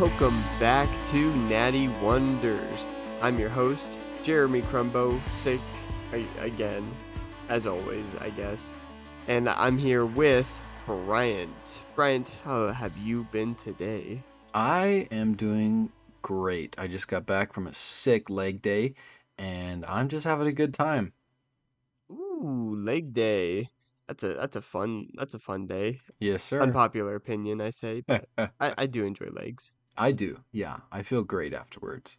Welcome back to Natty Wonders. I'm your host, Jeremy Crumbo, sick again, as always, I guess. And I'm here with Bryant. Bryant, how have you been today? I am doing great. I just got back from a sick leg day and I'm just having a good time. Ooh, leg day. That's a that's a fun that's a fun day. Yes, sir. Unpopular opinion, I say, but I, I do enjoy legs. I do. Yeah, I feel great afterwards.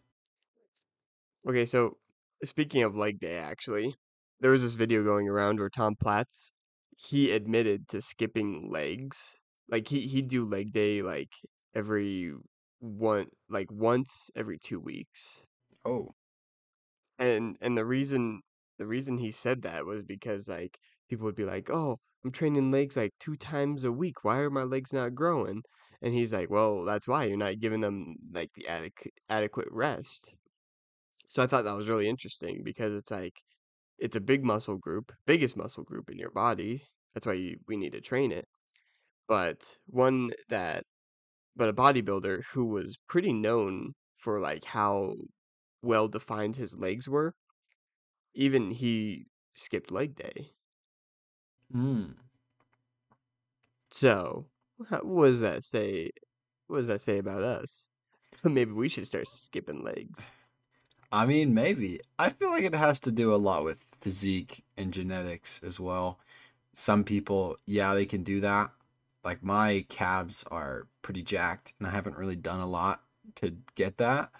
Okay, so speaking of leg day, actually, there was this video going around where Tom Platz he admitted to skipping legs. Like he he'd do leg day like every one like once every two weeks. Oh, And and the reason the reason he said that was because like people would be like, "Oh, I'm training legs like two times a week. Why are my legs not growing?" And he's like, "Well, that's why you're not giving them like the adequate adequate rest." So I thought that was really interesting because it's like it's a big muscle group, biggest muscle group in your body. That's why you, we need to train it. But one that but a bodybuilder who was pretty known for like how well defined his legs were, even he skipped leg day. hmm. So, what does that say? What does that say about us? Maybe we should start skipping legs. I mean, maybe. I feel like it has to do a lot with physique and genetics as well. Some people, yeah, they can do that. Like my calves are pretty jacked, and I haven't really done a lot to get that.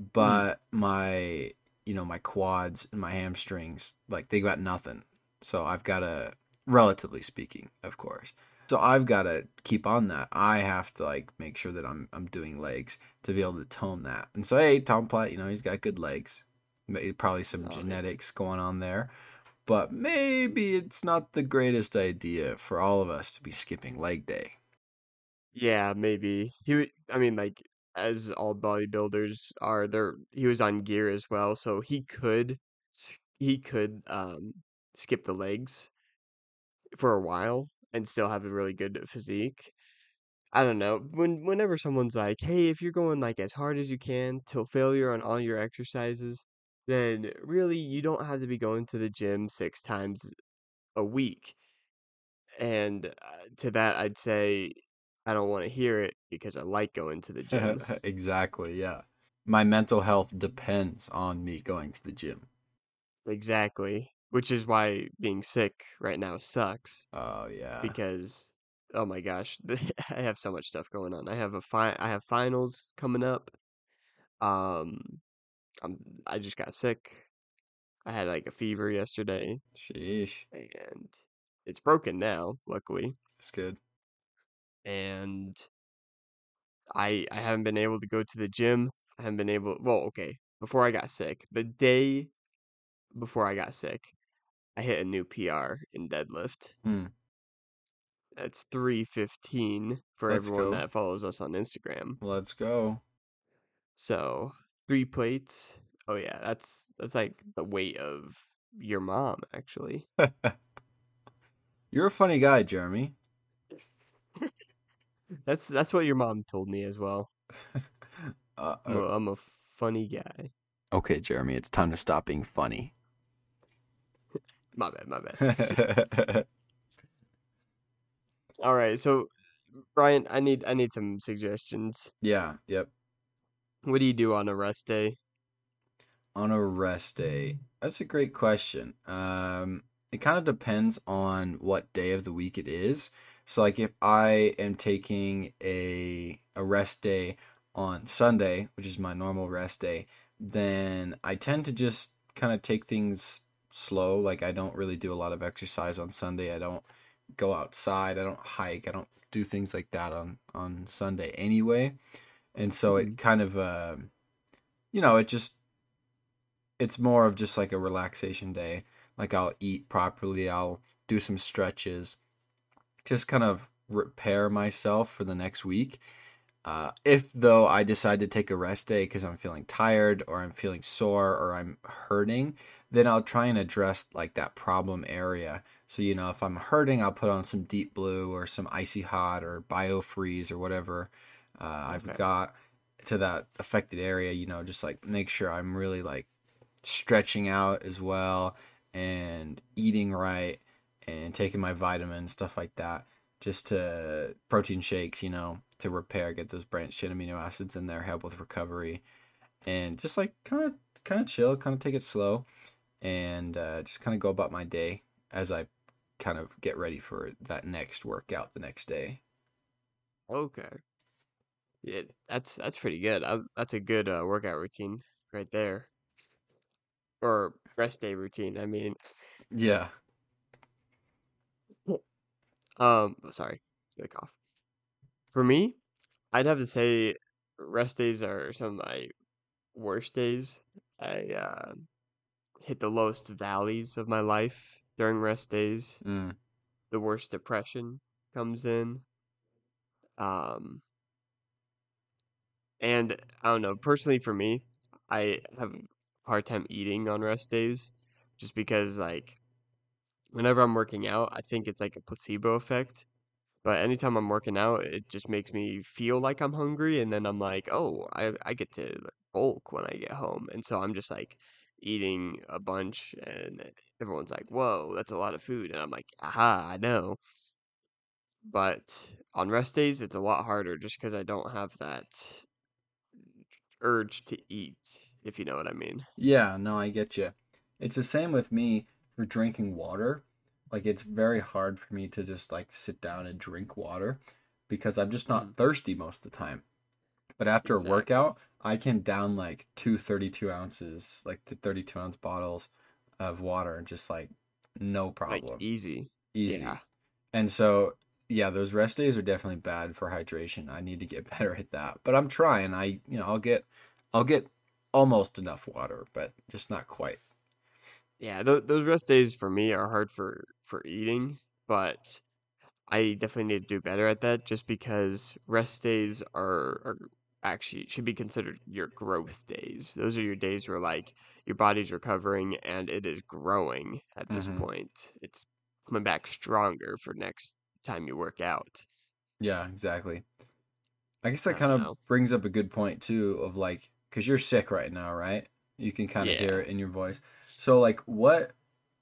Mm. But my, you know, my quads and my hamstrings, like they got nothing. So I've got to, relatively speaking, of course. So I've got to keep on that. I have to like make sure that I'm I'm doing legs to be able to tone that. And so hey, Tom Platz, you know, he's got good legs. Probably some Oh, yeah. genetics going on there. But maybe it's not the greatest idea for all of us to be skipping leg day. Yeah, maybe. He would, I mean, like, as all bodybuilders are, there, he was on gear as well, so he could, he could, um, skip the legs for a while and still have a really good physique. I don't know. When, whenever someone's like, hey, if you're going like as hard as you can till failure on all your exercises, then really you don't have to be going to the gym six times a week. And uh, to that, I'd say I don't want to hear it because I like going to the gym. exactly, yeah. My mental health depends on me going to the gym. Exactly. Which is why being sick right now sucks Oh yeah. because oh my gosh, I have so much stuff going on. I have a fi- I have finals coming up. Um, I'm I just got sick. I had like a fever yesterday Sheesh. and it's broken now, luckily. That's good. And I I haven't been able to go to the gym. I haven't been able. Well, okay. Before I got sick, the day before I got sick, I hit a new PR in deadlift. Hmm. That's three fifteen for Let's everyone go. that follows us on Instagram. Let's go. So three plates. Oh yeah, that's that's like the weight of your mom actually. You're a funny guy, Jeremy. That's that's what your mom told me as well. Uh, I'm a, I'm a funny guy. okay, Jeremy, it's time to stop being funny. My bad, my bad. All right, so Bryant, I need I need some suggestions. yeah, yep. What do you do on a rest day? On a rest day, that's a great question. Um, it kind of depends on what day of the week it is. So, like, if I am taking a a rest day on Sunday, which is my normal rest day, then I tend to just kind of take things slow. Like, I don't really do a lot of exercise on Sunday. I don't go outside. I don't hike. I don't do things like that on on Sunday anyway. And so it kind of, uh, you know, it just it's more of just like a relaxation day. Like I'll eat properly, I'll do some stretches, just kind of repair myself for the next week. Uh, if though I decide to take a rest day because I'm feeling tired or I'm feeling sore or I'm hurting, then I'll try and address like that problem area. So you know, if I'm hurting, I'll put on some Deep Blue or some Icy Hot or BioFreeze or whatever uh, I've Okay. got. to that affected area, you know, just like make sure I'm really like stretching out as well and eating right and taking my vitamins, stuff like that. Just to protein shakes, you know, to repair, get those branched chain amino acids in there, help with recovery, and just like kind of kind of chill, kind of take it slow, and uh, just kind of go about my day as I kind of get ready for that next workout the next day. Okay. Yeah, that's that's pretty good. I, that's a good uh, workout routine right there, or rest day routine. I mean, Yeah. um, sorry, the cough. For me, I'd have to say rest days are some of my worst days. I uh, hit the lowest valleys of my life during rest days. Mm. The worst depression comes in. Um, and I don't know, personally for me, I have a hard time eating on rest days just because like whenever I'm working out, I think it's like a placebo effect. But anytime I'm working out, it just makes me feel like I'm hungry, and then I'm like, oh, I I get to bulk when I get home, and so I'm just like eating a bunch, and everyone's like, whoa, that's a lot of food, and I'm like, aha, I know. But on rest days, it's a lot harder just because I don't have that urge to eat, if you know what I mean. Yeah, no, I get you. It's the same with me for drinking water. Like it's very hard for me to just like sit down and drink water because I'm just not Mhm. thirsty most of the time. But after a workout, I can down like two 32 ounces, like the 32 ounce bottles of water and just like no Like problem. easy. Yeah. Easy. And so, yeah, those rest days are definitely bad for hydration. I need to get better at that. But I'm trying. I, you know, I'll get I'll get almost enough water, but just not quite. Yeah, th those rest days for me are hard for for eating, but I definitely need to do better at that just because rest days are, are actually should be considered your growth days. Those are your days where like your body's recovering and it is growing at this hmm point. It's coming back stronger for next time you work out. Yeah, exactly. I guess I that kind of know. brings up a good point too of like because you're sick right now, right? You can kind of hear it in your voice. So like what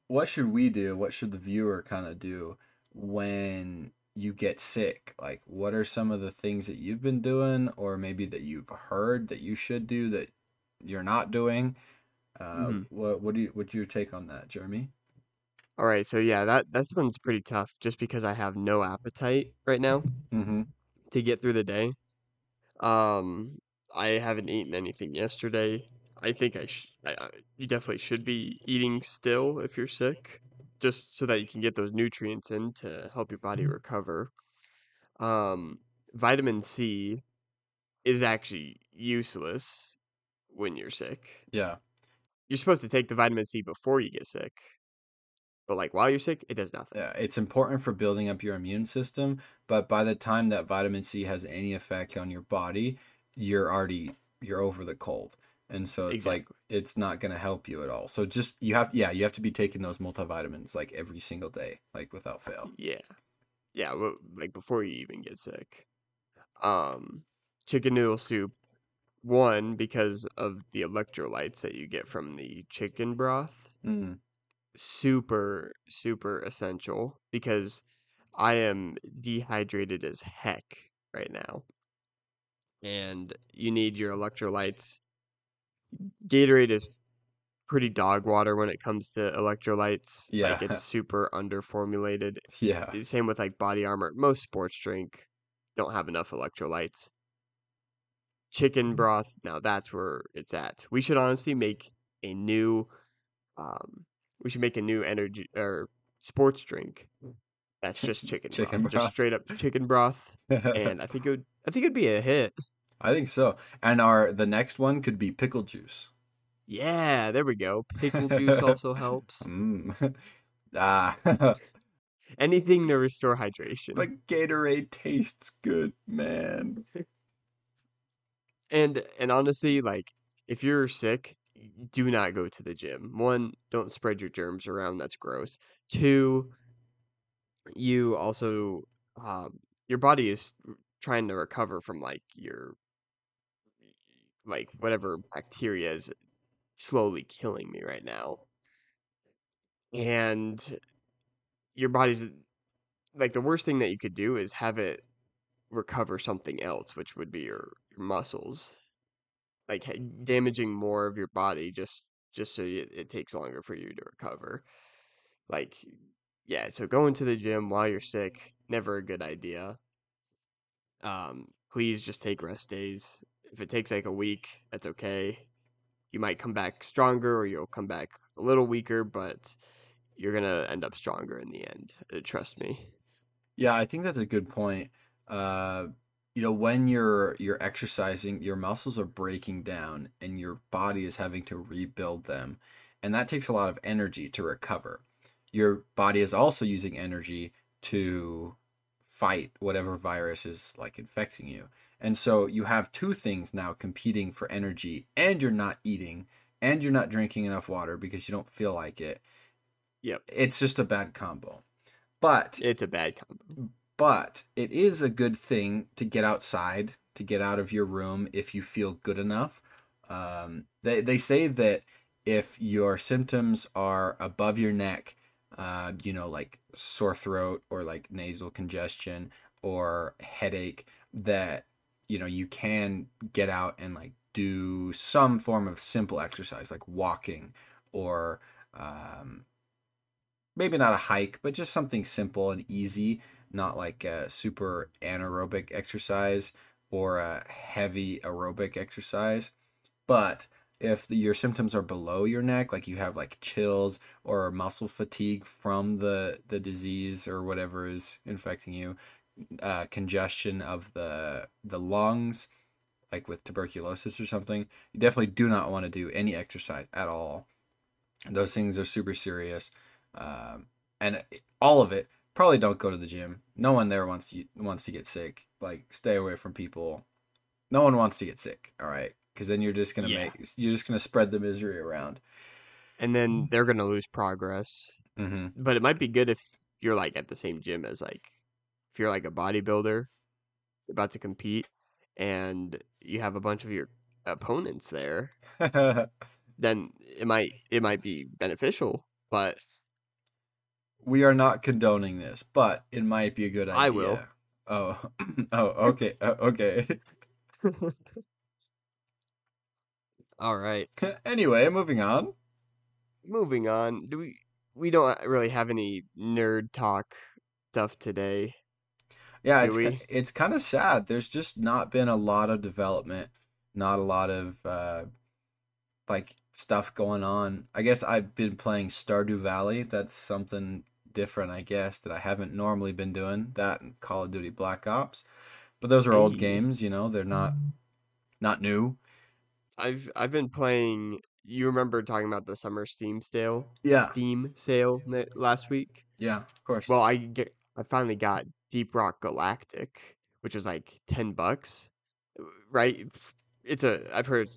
what should we do? What should the viewer kind of do when you get sick? Like what are some of the things that you've been doing or maybe that you've heard that you should do that you're not doing? Uh hmm what what do you what's your take on that, Jeremy? All right, so yeah, that that one's pretty tough just because I have no appetite right now Mm-hmm. to get through the day. Um, I haven't eaten anything yesterday. I think I, sh- I, I you definitely should be eating still if you're sick, just so that you can get those nutrients in to help your body recover. Um, vitamin C is actually useless when you're sick. Yeah. You're supposed to take the vitamin C before you get sick, but like while you're sick, it does nothing. Yeah, it's important for building up your immune system, but by the time that vitamin C has any effect on your body, you're already you're over the cold. And so it's like it's not going to help you at all. So just you have yeah, you have to be taking those multivitamins like every single day, like without fail. Yeah. Yeah, well, like before you even get sick. Um, chicken noodle soup One, because of the electrolytes that you get from the chicken broth. Mm, Super, super essential because I am dehydrated as heck right now. And you need your electrolytes. Gatorade is pretty dog water when it comes to electrolytes. Like it's yeah. super underformulated. Yeah. Same with like body armor. Most sports drink don't have enough electrolytes. Chicken broth, now that's where it's at. We should honestly make a new um we should make a new energy or sports drink that's just chicken Chicken broth. Just straight up chicken broth. And I think it would I think it'd be a hit. I think so. And our the next one could be pickle juice. Yeah, there we go. Pickle juice also helps. Mm. Ah, Anything to restore hydration. but Gatorade tastes good, man. And and honestly, like if you're sick, do not go to the gym. One, don't spread your germs around. That's gross. Two, you also um, your body is trying to recover from like your like whatever bacteria is slowly killing me right now. And your body's like the worst thing that you could do is have it recover something else, which would be your, your muscles. Like damaging more of your body just just so it, it takes longer for you to recover. Like yeah, so going to the gym while you're sick never a good idea. Um please just take rest days. If it takes like a week, that's okay. You might come back stronger or you'll come back a little weaker, but you're going to end up stronger in the end. Uh, trust me. Yeah, I think that's a good point. Uh, you know, when you're you're exercising, your muscles are breaking down and your body is having to rebuild them, and that takes a lot of energy to recover. Your body is also using energy to fight whatever virus is like infecting you. And so you have two things now competing for energy, and you're not eating, and you're not drinking enough water because you don't feel like it. Yep. It's just a bad combo. But It's a bad combo. but it is a good thing to get outside, to get out of your room if you feel good enough. Um, they, they say that if your symptoms are above your neck, uh, you know, like sore throat or like nasal congestion or headache, that, you know, you can get out and like do some form of simple exercise like walking or um, maybe not a hike, but just something simple and easy, not like a super anaerobic exercise or a heavy aerobic exercise. But if the, your symptoms are below your neck, like you have like chills or muscle fatigue from the the disease or whatever is infecting you, uh, congestion of the the lungs, like with tuberculosis or something, you definitely do not want to do any exercise at all. Those things are super serious um, and all of it. Probably don't go to the gym. No one there wants to wants to get sick. Like stay away from people. No one wants to get sick. All right, because then you're just gonna Yeah. make you're just gonna spread the misery around. And then they're going to lose progress. hmm But it might be good if you're like at the same gym as like if you're like a bodybuilder about to compete and you have a bunch of your opponents there, then it might it might be beneficial, but we are not condoning this, but it might be a good idea. I will. Oh, oh, okay, uh, okay. all right. anyway, moving on. Moving on. Do we we don't really have any nerd talk stuff today. Yeah, it's we? it's kind of sad. There's just not been a lot of development, not a lot of uh, like stuff going on. I guess I've been playing Stardew Valley. That's something different, I guess, that I haven't normally been doing. That and Call of Duty Black Ops. But those are old games, you know. They're not not new. I've I've been playing. You remember talking about the summer Steam sale? Yeah, Steam sale last week. yeah, of course. Well, I get I finally got Deep Rock Galactic, which was like ten bucks, right? It's a I've heard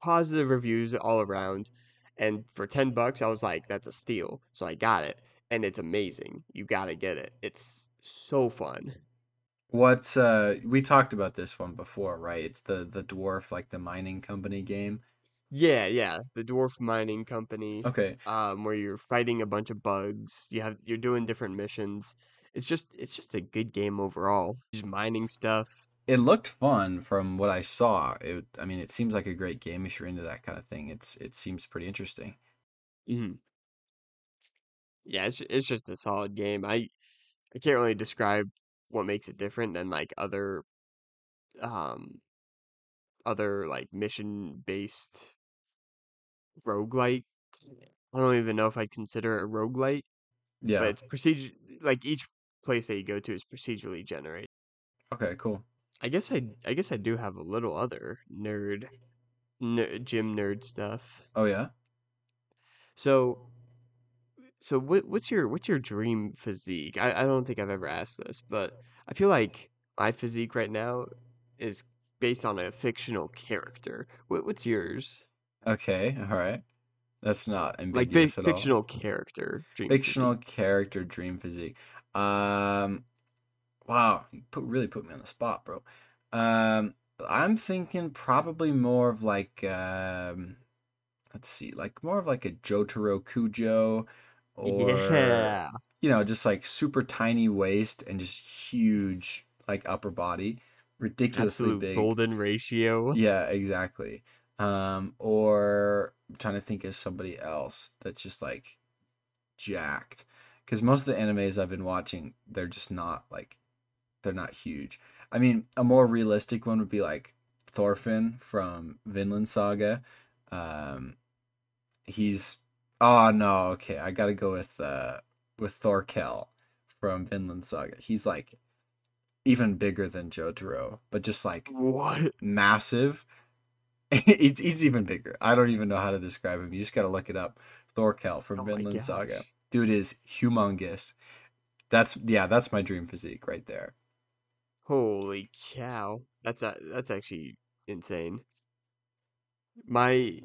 positive reviews all around, and for ten bucks, I was like, that's a steal. So I got it, and it's amazing. You gotta get it. It's so fun. What's uh we talked about this one before, right? It's the the dwarf like the mining company game. Yeah, yeah. The Dwarf Mining Company. Okay. um, where you're fighting a bunch of bugs. You have you're doing different missions. It's just it's just a good game overall. Just mining stuff. It looked fun from what I saw. It I mean, it seems like a great game if you're into that kind of thing. It's it seems pretty interesting. hmm Yeah, it's it's just a solid game. I I can't really describe what makes it different than like other um other like mission based roguelite. I don't even know if I'd consider it a roguelite, but Yeah. it's procedure like each place that you go to is procedurally generated. Okay, cool. I guess I I guess I do have a little other nerd, ner- gym nerd stuff. Oh yeah. So so what what's your what's your dream physique? I, I don't think I've ever asked this, but I feel like my physique right now is based on a fictional character. What what's yours? Okay, all right. That's not Like fi- ambiguous at all. Like fictional character dream Fictional physique. character dream physique. Um wow, you put really put me on the spot, bro. Um I'm thinking probably more of like um let's see, like more of like a Jotaro Kujo or Yeah, you know, just like super tiny waist and just huge like upper body, ridiculously absolute big. golden ratio. Yeah, exactly. Um, or I'm trying to think of somebody else that's just like jacked. Because most of the animes I've been watching, they're just not like they're not huge. I mean, a more realistic one would be like Thorfinn from Vinland Saga. Um, he's oh no, okay, I gotta go with uh with Thorkel from Vinland Saga. He's like even bigger than Jotaro, but just like What? massive. he's, he's even bigger. I don't even know how to describe him. You just gotta look it up. Thorkel from Oh Vinland Saga. Dude is humongous. That's yeah, that's my dream physique right there. Holy cow. That's a, that's actually insane. My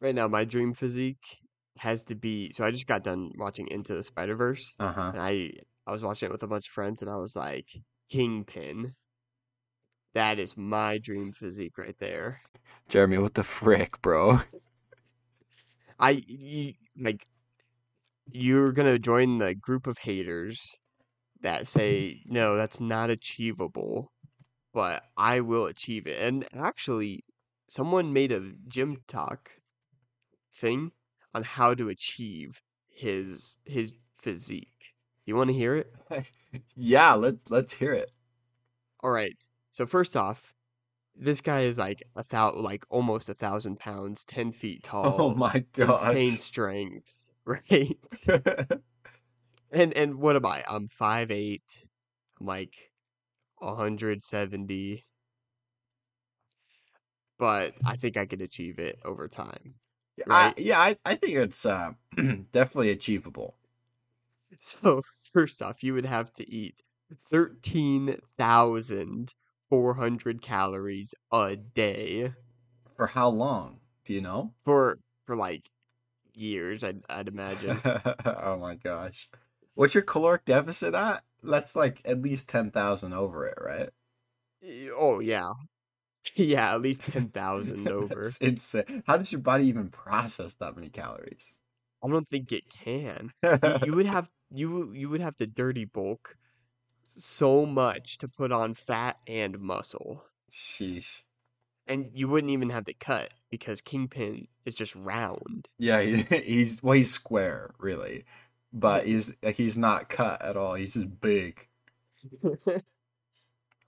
right now my dream physique has to be so I just got done watching Into the Spider-Verse Uh huh. and I I was watching it with a bunch of friends and I was like, Kingpin. That is my dream physique right there. Jeremy, what the frick, bro? I you, like you're gonna join the group of haters that mm-hmm. say no, that's not achievable, but I will achieve it. And actually, someone made a gym talk thing on how to achieve his his physique. You want to hear it? yeah, let's let's hear it. All right. So first off, this guy is like a thou like almost a thousand pounds, ten feet oh tall. Oh my god! insane strength, right? And and what am I? I'm five eight. I'm like 170, but I think I could achieve it over time, I yeah, I, I think it's uh, definitely achievable. So first off, you would have to eat 13,400 calories a day For how long? Do you know? for for like years, I'd I'd imagine. oh my gosh. What's your caloric deficit at? That's like at least 10,000 over it, right? Oh yeah. Yeah, at least 10,000 over. It's insane. How does your body even process that many calories? I don't think it can. You, you would have you you would have to dirty bulk so much to put on fat and muscle. Sheesh. And you wouldn't even have to cut because Kingpin is just round. Yeah, he, he's well, he's square, really, but he's like he's not cut at all. He's just big.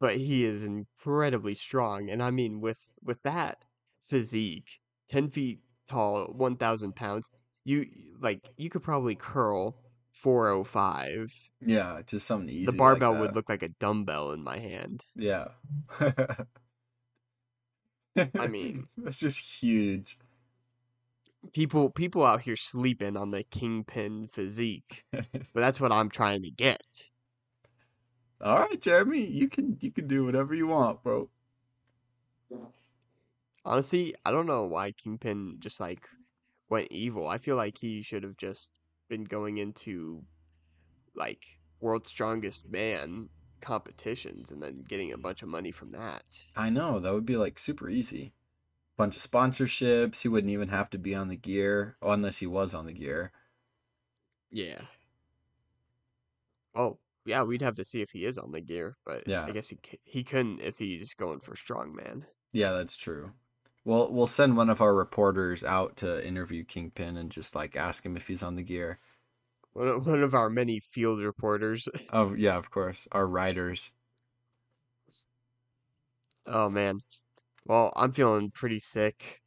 But he is incredibly strong. And I mean with with that physique, 10 feet tall, 1,000 pounds, you like you could probably curl 405. Yeah, just something The easy like barbell would look like a dumbbell in my hand. Yeah. I mean, That's just huge. people people out here sleeping on the Kingpin physique. But that's what I'm trying to get. All right, Jeremy, you can you can do whatever you want, bro. Honestly, I don't know why Kingpin just like went evil. I feel like he should have just been going into like World's Strongest Man competitions and then getting a bunch of money from that. I know that would be like super easy. Bunch of sponsorships. He wouldn't even have to be on the gear, oh, unless he was on the gear. Yeah. Oh, yeah, we'd have to see if he is on the gear, but Yeah. I guess he he couldn't if he's going for strongman. Yeah, that's true. Well, we'll send one of our reporters out to interview Kingpin and just like ask him if he's on the gear. One of, one of our many field reporters. Oh yeah, of course. Our riders. Oh man. Well, I'm feeling pretty sick.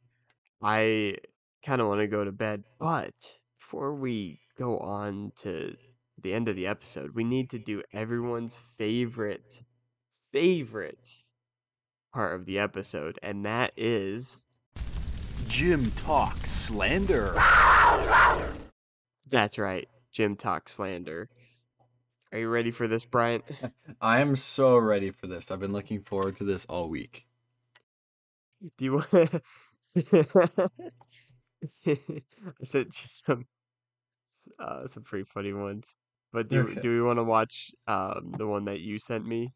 I kind of want to go to bed, but before we go on to the end of the episode, we need to do everyone's favorite, favorite part of the episode, and that is Gymtok Slander. that's right, Gymtok Slander. Are you ready for this, Bryant? I am so ready for this. I've been looking forward to this all week. Do you want? I sent you some uh, some pretty funny ones, but do Okay. do we want to watch um the one that you sent me?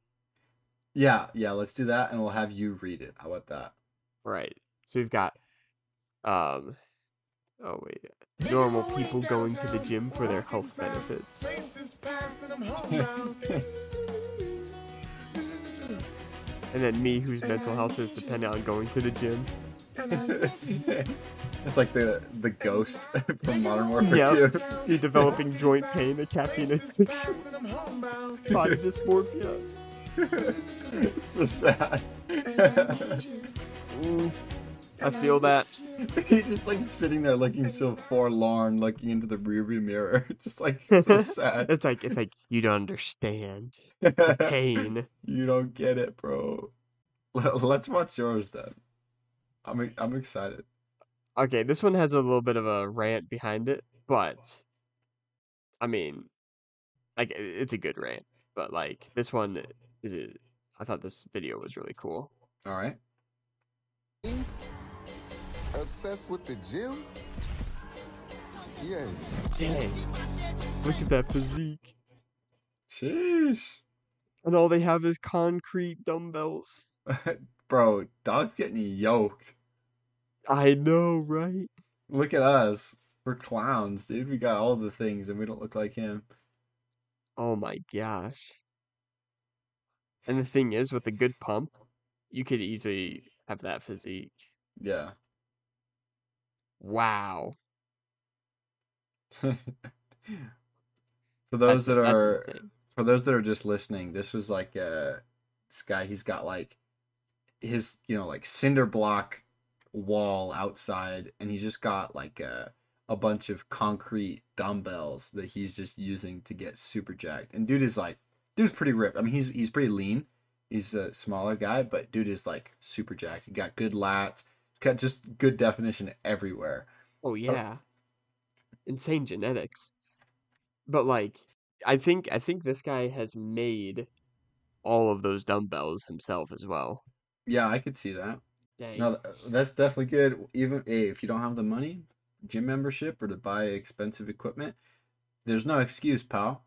Yeah, yeah, let's do that and we'll have you read it. How about that? Right. So we've got um oh wait. Normal people going to the gym for their health benefits. And then me whose mental health is dependent on going to the gym. it's like the the ghost from Modern Warfare Yep. 2. You're developing joint pain, a caffeine addiction, body dysmorphia. it's so sad. Ooh, I feel that. He's just like sitting there looking so forlorn, looking into the rearview mirror. Just like so sad. It's like it's like you don't understand pain. you don't get it, bro. Let- Let's watch yours then. I'm I'm excited. Okay, this one has a little bit of a rant behind it, but I mean, like it's a good rant. But like this one is, a, I thought this video was really cool. All right. Obsessed with the gym? Yes. Dang, look at that physique, Sheesh. and all they have is concrete dumbbells. Bro, dog's getting yoked. I know, right? Look at us. We're clowns, dude. We got all the things and we don't look like him. Oh my gosh. And the thing is, with a good pump, you could easily have that physique. Yeah. Wow. for those That's- that are for those that are just listening, this was like uh this guy he's got like his you know like cinder block wall outside and he's just got like a a bunch of concrete dumbbells that he's just using to get super jacked. And dude is like dude's pretty ripped. I mean he's he's pretty lean. He's a smaller guy, but dude is like super jacked. He got good lats. Just good definition everywhere. Oh, oh yeah. Insane genetics. But like I think I think this guy has made all of those dumbbells himself as well. Yeah, I could see that. Dang. No, that's definitely good. Even hey, if you don't have the money, gym membership or to buy expensive equipment, there's no excuse, pal.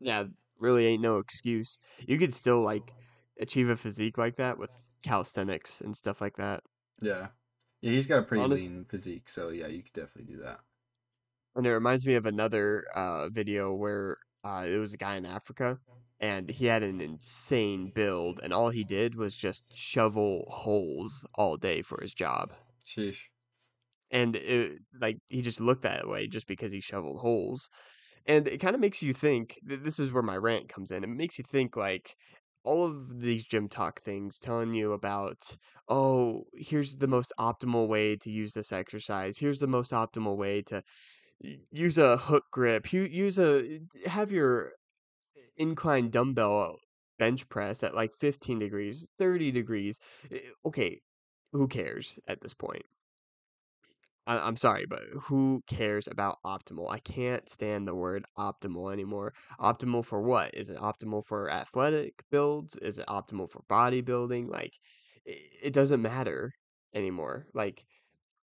Yeah, really ain't no excuse. You could still like achieve a physique like that with calisthenics and stuff like that. Yeah, yeah, he's got a pretty Honest- lean physique, so yeah, you could definitely do that. And it reminds me of another uh, video where uh, it was a guy in Africa and he had an insane build, and all he did was just shovel holes all day for his job. Sheesh. And it, like he just looked that way just because he shoveled holes. And it kind of makes you think th- this is where my rant comes in. It makes you think like all of these Gymtok things telling you about, oh, here's the most optimal way to use this exercise. Here's the most optimal way to use a hook grip. Use a have your incline dumbbell bench press at like 15 degrees, 30 degrees. Eh, Okay, who cares at this point? I, I'm sorry, but who cares about optimal? I can't stand the word optimal anymore. Optimal for what? Is it optimal for athletic builds? Is it optimal for bodybuilding? Like, it, it doesn't matter anymore. Like,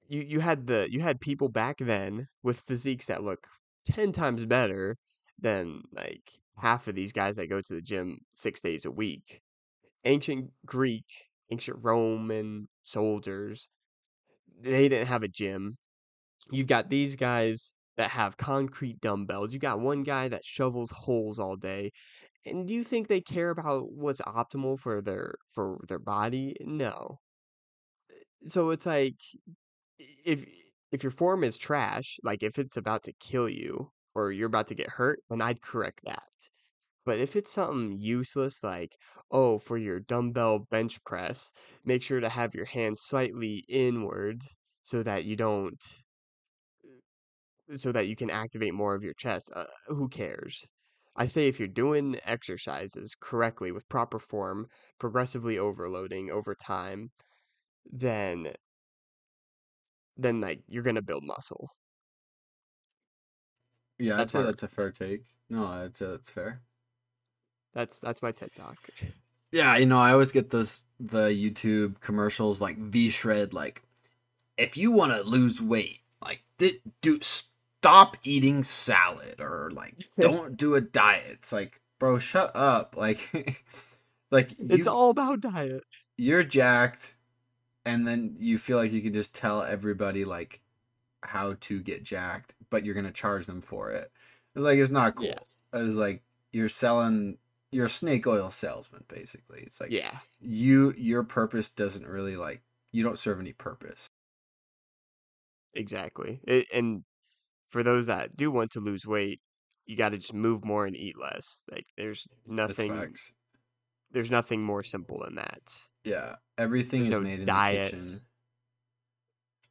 you you had the you had people back then with physiques that look 10 times better than like half of these guys that go to the gym 6 days a week. Ancient Greek, ancient Roman soldiers, they didn't have a gym. You've got these guys that have concrete dumbbells. You got one guy that shovels holes all day. And do you think they care about what's optimal for their for their body? No. Eh, so it's like if if your form is trash, like if it's about to kill you or you're about to get hurt, then I'd correct that. But if it's something useless like, oh, for your dumbbell bench press, make sure to have your hands slightly inward so that you don't so that you can activate more of your chest. Uh, who cares? I say if you're doing exercises correctly with proper form, progressively overloading over time, then then like you're gonna build muscle. Yeah, I'd That's say my that's a fair take. No, I'd say that's fair. That's that's my TED talk. Yeah, you know, I always get those the YouTube commercials like V Shred, like if you want to lose weight, like th- do stop eating salad or like don't do a diet. It's like, bro, shut up. Like Like It's you, all about diet. you're jacked, and then you feel like you can just tell everybody like how to get jacked, but you're gonna charge them for it. It's like it's not cool. Yeah. It's like you're selling. You're a snake oil salesman, basically. It's like Yeah. you your purpose doesn't really like you don't serve any purpose. Exactly. It, and for those that do want to lose weight, you got to just move more and eat less. Like there's nothing there's nothing more simple than that. Yeah, everything There's is no made in diet. the kitchen.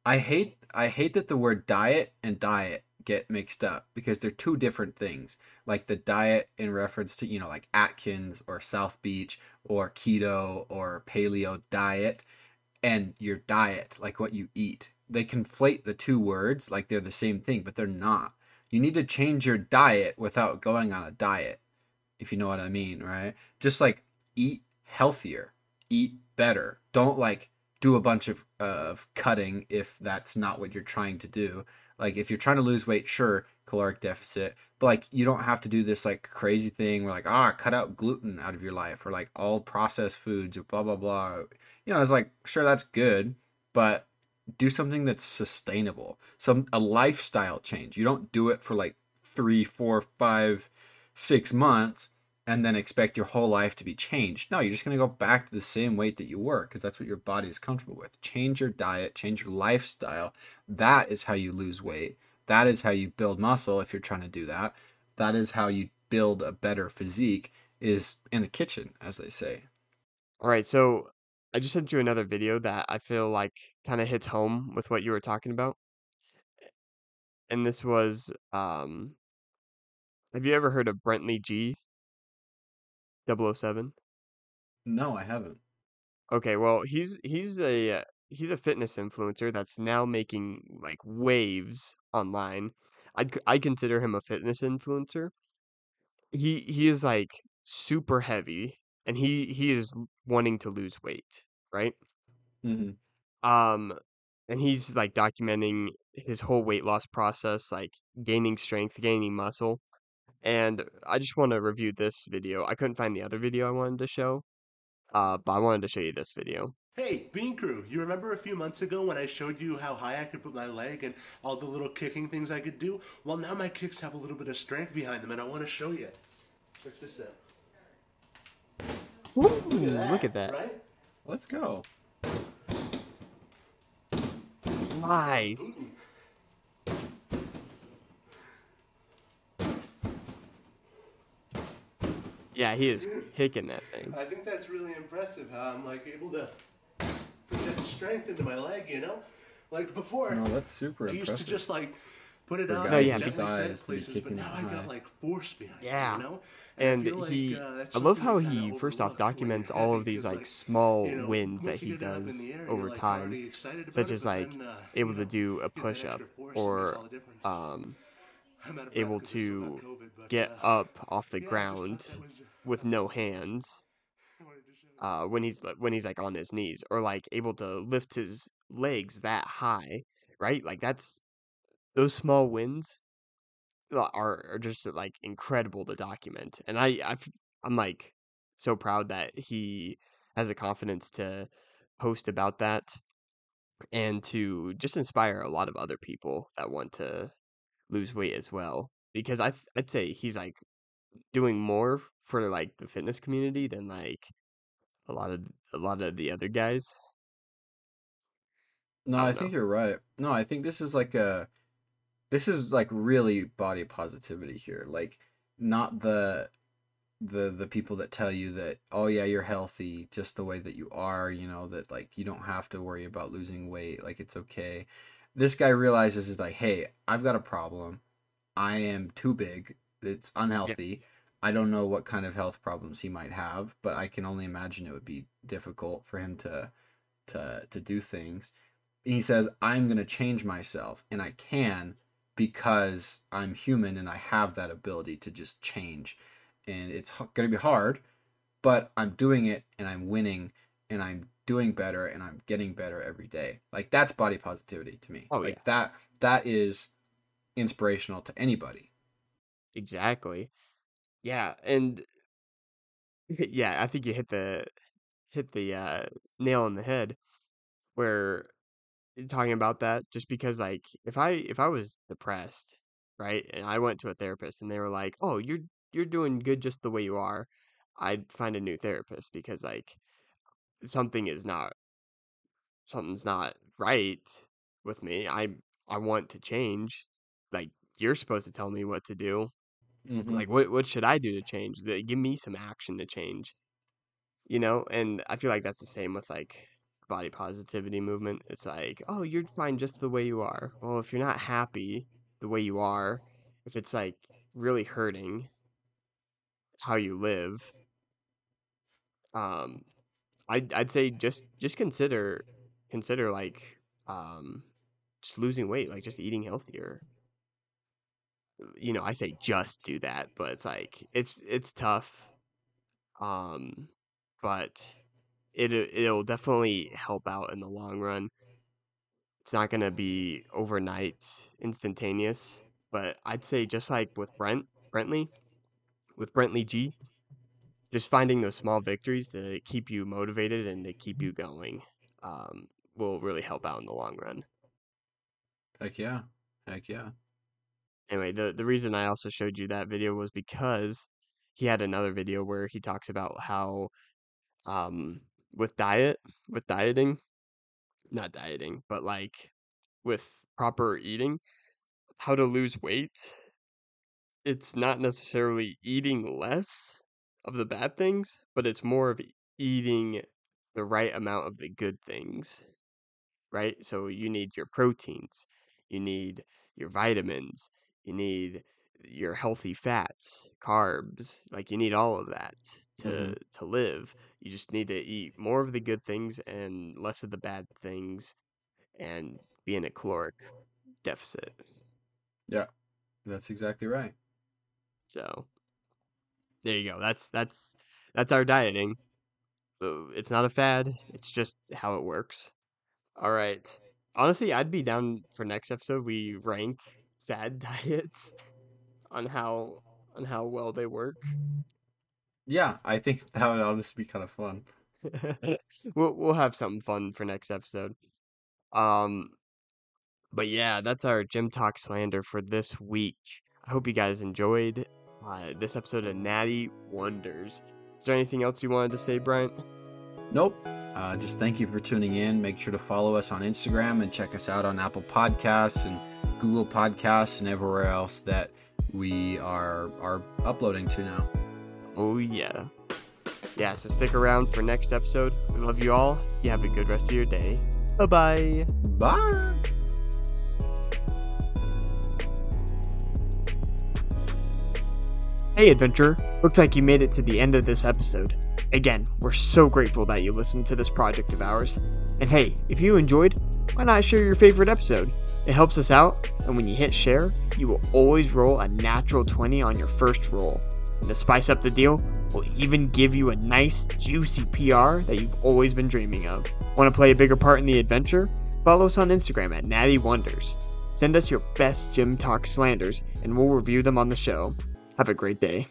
I hate I hate that the word diet and diet get mixed up because they're two different things. Like the diet in reference to, you know, like Atkins or South Beach or keto or paleo diet and your diet, like what you eat. They conflate the two words like they're the same thing, but they're not. You need to change your diet without going on a diet, if you know what I mean, right? Just like eat healthier, eat better. Don't like do a bunch of of cutting if that's not what you're trying to do. Like if you're trying to lose weight, sure, caloric deficit, but like you don't have to do this like crazy thing where like ah cut out gluten out of your life or like all processed foods or blah blah blah. You know, it's like sure that's good, but do something that's sustainable. Some a lifestyle change. You don't do it for like three, four, five, six months and then expect your whole life to be changed. No, you're just going to go back to the same weight that you were because that's what your body is comfortable with. Change your diet, change your lifestyle. That is how you lose weight. That is how you build muscle if you're trying to do that. That is how you build a better physique is in the kitchen, as they say. All right, so I just sent you another video that I feel like kind of hits home with what you were talking about. And this was um have you ever heard of Brently G 007? No, I haven't. Okay, well, he's he's a uh, he's a fitness influencer that's now making like waves online. I I consider him a fitness influencer. He he is like super heavy and he he is wanting to lose weight, right? hmm Um and he's like documenting his whole weight loss process, like gaining strength, gaining muscle. And I just want to review this video. I couldn't find the other video I wanted to show. Uh, but I wanted to show you this video. Hey, Bean Crew, you remember a few months ago when I showed you how high I could put my leg and all the little kicking things I could do? Well, now my kicks have a little bit of strength behind them, and I want to show you. Check this out. Ooh, look at that. Right? Let's go. Nice. Yeah, he is kicking that thing. I think that's really impressive how I'm like able to put that strength into my leg, you know? Like before, No, that's super impressive. I used impressive. to just like put it on guy No, yeah, and gently size to places, but now that I got like force behind Yeah. it, you know? I And feel like, he, uh, I love how he first off overlook when you're documents all of these like like, small you know, wins that he get it up in does air, over like, time, already excited about such it, as but like then, uh, able you to do a push up extra force that makes or all the difference. um I'm out of breath able to get up off the ground with no hands uh when he's when he's like on his knees or like able to lift his legs that high, right? Like that's those small wins uh, are are just like incredible to document. And I i I'm like so proud that he has the confidence to post about that and to just inspire a lot of other people that want to lose weight as well. Because I th- I'd say he's like doing more for like the fitness community than like a lot of a lot of the other guys. No, I I, think know. you're right. No, I think this is like a this is like really body positivity here. Like not the the the people that tell you that oh yeah, you're healthy just the way that you are, you know, that like you don't have to worry about losing weight, like it's okay. This guy realizes is like, "Hey, I've got a problem. I am too big. It's unhealthy. I don't know what kind of health problems he might have, but I can only imagine it would be difficult for him to to to do things." he says i'm going to change myself and i can because i'm human and i have that ability to just change and it's going to be hard but i'm doing it and i'm winning and i'm doing better and i'm getting better every day like that's body positivity to me Oh, like yeah. that that is inspirational to anybody Exactly. Yeah, and yeah, I think you hit the hit the uh, nail on the head where talking about that just because like if I if I was depressed, right, and I went to a therapist and they were like, "Oh, you're you're doing good just the way you are," I'd find a new therapist because like something is not something's not right with me. I I want to change. Like you're supposed to tell me what to do. Mm-hmm. Like what what should I do to change? The, give me some action to change. You know, and I feel like that's the same with like body positivity movement. It's like, oh, you're fine just the way you are. Well, if you're not happy the way you are, if it's like really hurting how you live, um, I'd I'd say just just consider consider like um just losing weight, like just eating healthier. You know, I say just do that, but it's like it's it's tough. Um, but it it'll definitely help out in the long run. It's not gonna be overnight, instantaneous, but I'd say just like with Brent Brently, with Brently G, just finding those small victories to keep you motivated and to keep you going um, will really help out in the long run. Heck yeah. Heck yeah. Anyway, the the reason I also showed you that video was because he had another video where he talks about how um with diet, with dieting, not dieting, but like with proper eating, how to lose weight. It's not necessarily eating less of the bad things, but it's more of eating the right amount of the good things. Right? So you need your proteins, you need your vitamins, you need your healthy fats, carbs, like you need all of that to Mhm. to live. You just need to eat more of the good things and less of the bad things and be in a caloric deficit. Yeah. That's exactly right. So there you go. That's that's that's our dieting. It's not a fad. It's just how it works. All right. Honestly, I'd be down for next episode. We rank fad diets on how on how well they work. Yeah, I think that would honestly be kind of fun. we'll we'll have something fun for next episode. Um, but yeah, that's our Gymtok slander for this week. I hope you guys enjoyed uh, this episode of Natty Wonders. Is there anything else you wanted to say, Bryant? Nope. Uh, just thank you for tuning in. Make sure to follow us on Instagram and check us out on Apple Podcasts and Google Podcasts and everywhere else that we are are uploading to now. Oh yeah. Yeah, so stick around for next episode. We love you all. You have a good rest of your day. Bye bye. Bye. Hey, adventurer. Looks like you made it to the end of this episode. Again, we're so grateful that you listened to this project of ours. And hey, if you enjoyed, why not share your favorite episode? It helps us out, and when you hit share, you will always roll a natural 20 on your first roll. And to spice up the deal, we'll even give you a nice, juicy PR that you've always been dreaming of. Want to play a bigger part in the adventure? Follow us on Instagram at Natty Wonders. Send us your best Gymtok slanders, and we'll review them on the show. Have a great day.